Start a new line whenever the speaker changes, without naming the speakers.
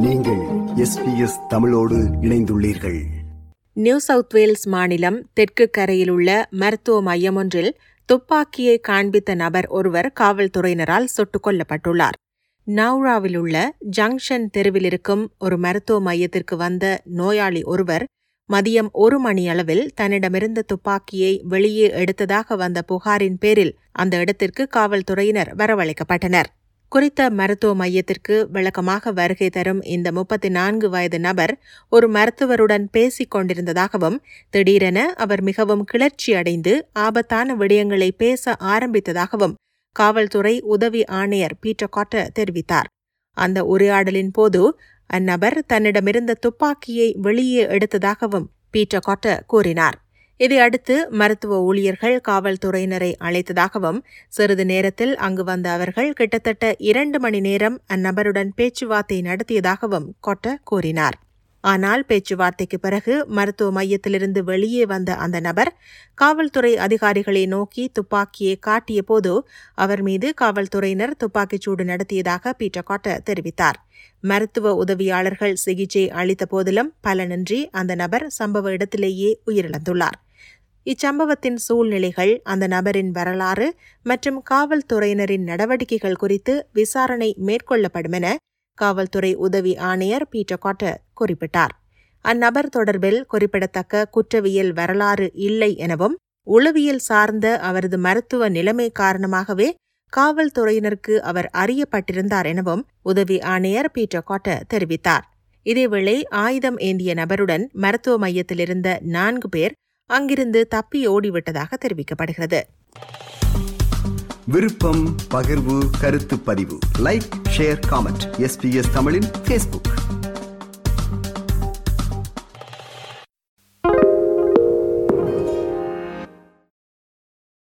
SBS தமிழோடு இணைந்துள்ளீர்கள்.
New south Wales மாநிலம் தெற்கு கரையில் உள்ள மருத்துவ மையம் ஒன்றில் துப்பாக்கியை காண்பித்த நபர் ஒருவர் காவல்துறையினரால் சுட்டுக் கொல்லப்பட்டுள்ளார். நவ்ராவில் உள்ள ஜங்ஷன் தெருவில் இருக்கும் ஒரு மருத்துவ மையத்திற்கு வந்த நோயாளி ஒருவர் மதியம் ஒரு மணியளவில் தன்னிடமிருந்த துப்பாக்கியை வெளியே எடுத்ததாக வந்த புகாரின் பேரில் அந்த இடத்திற்கு காவல்துறையினர் வரவழைக்கப்பட்டனர். குறித்த மருத்துவ மையத்திற்கு விளக்கமாக வருகை தரும் இந்த முப்பத்தி நான்கு வயது நபர் ஒரு மருத்துவருடன் பேசிக் கொண்டிருந்ததாகவும் திடீரென அவர் மிகவும் கிளர்ச்சி அடைந்து ஆபத்தான விடயங்களை பேச ஆரம்பித்ததாகவும் காவல்துறை உதவி ஆணையர் பீட்டர் காட்டர் தெரிவித்தார். அந்த உரையாடலின் போது அந்நபர் தன்னிடமிருந்த துப்பாக்கியை வெளியே எடுத்ததாகவும் பீட்டர் காட்டர் கூறினார். இதையடுத்து மருத்துவ ஊழியர்கள் காவல்துறையினரை அழைத்ததாகவும் சிறிது நேரத்தில் அங்கு வந்த அவர்கள் கிட்டத்தட்ட இரண்டு மணி நேரம் அந்நபருடன் பேச்சுவார்த்தை நடத்தியதாகவும் கொட்ட கூறினார். ஆனால் பேச்சுவார்த்தைக்கு பிறகு மருத்துவ மையத்திலிருந்து வெளியே வந்த அந்த நபர் காவல்துறை அதிகாரிகளை நோக்கி துப்பாக்கியை காட்டிய போது அவர் மீது காவல்துறையினர் துப்பாக்கிச்சூடு நடத்தியதாக பீட்டர் காட்ட தெரிவித்தார். மருத்துவ உதவியாளர்கள் சிகிச்சை அளித்த போதிலும் பலனின்றி அந்த நபர் சம்பவ இடத்திலேயே உயிரிழந்துள்ளார். இச்சம்பவத்தின் சூழ்நிலைகள் அந்த நபரின் வரலாறு மற்றும் காவல்துறையினரின் நடவடிக்கைகள் குறித்து விசாரணை மேற்கொள்ளப்படும் என காவல்துறை உதவி ஆணையர் பீட்டர் காட்டர் குறிப்பிட்டார். அந்நபர் தொடர்பில் குறிப்பிடத்தக்க குற்றவியல் வரலாறு இல்லை எனவும் உளவியல் சார்ந்த அவரது மருத்துவ நிலைமை காரணமாகவே காவல்துறையினருக்கு அவர் அறியப்பட்டிருந்தார் எனவும் உதவி ஆணையர் பீட்டர் காட்டர் தெரிவித்தார். இதேவேளை ஆயுதம் ஏந்திய நபருடன் மருத்துவ மையத்திலிருந்த நான்கு பேர் அங்கிருந்து தப்பி ஓடிவிட்டதாக தெரிவிக்கப்படுகிறது.
விருப்பம் பகிர்வு கருத்து பதிவு. லைக் ஷேர் காமெண்ட் எஸ்பிஎஸ் தமிழின் ஃபேஸ்புக்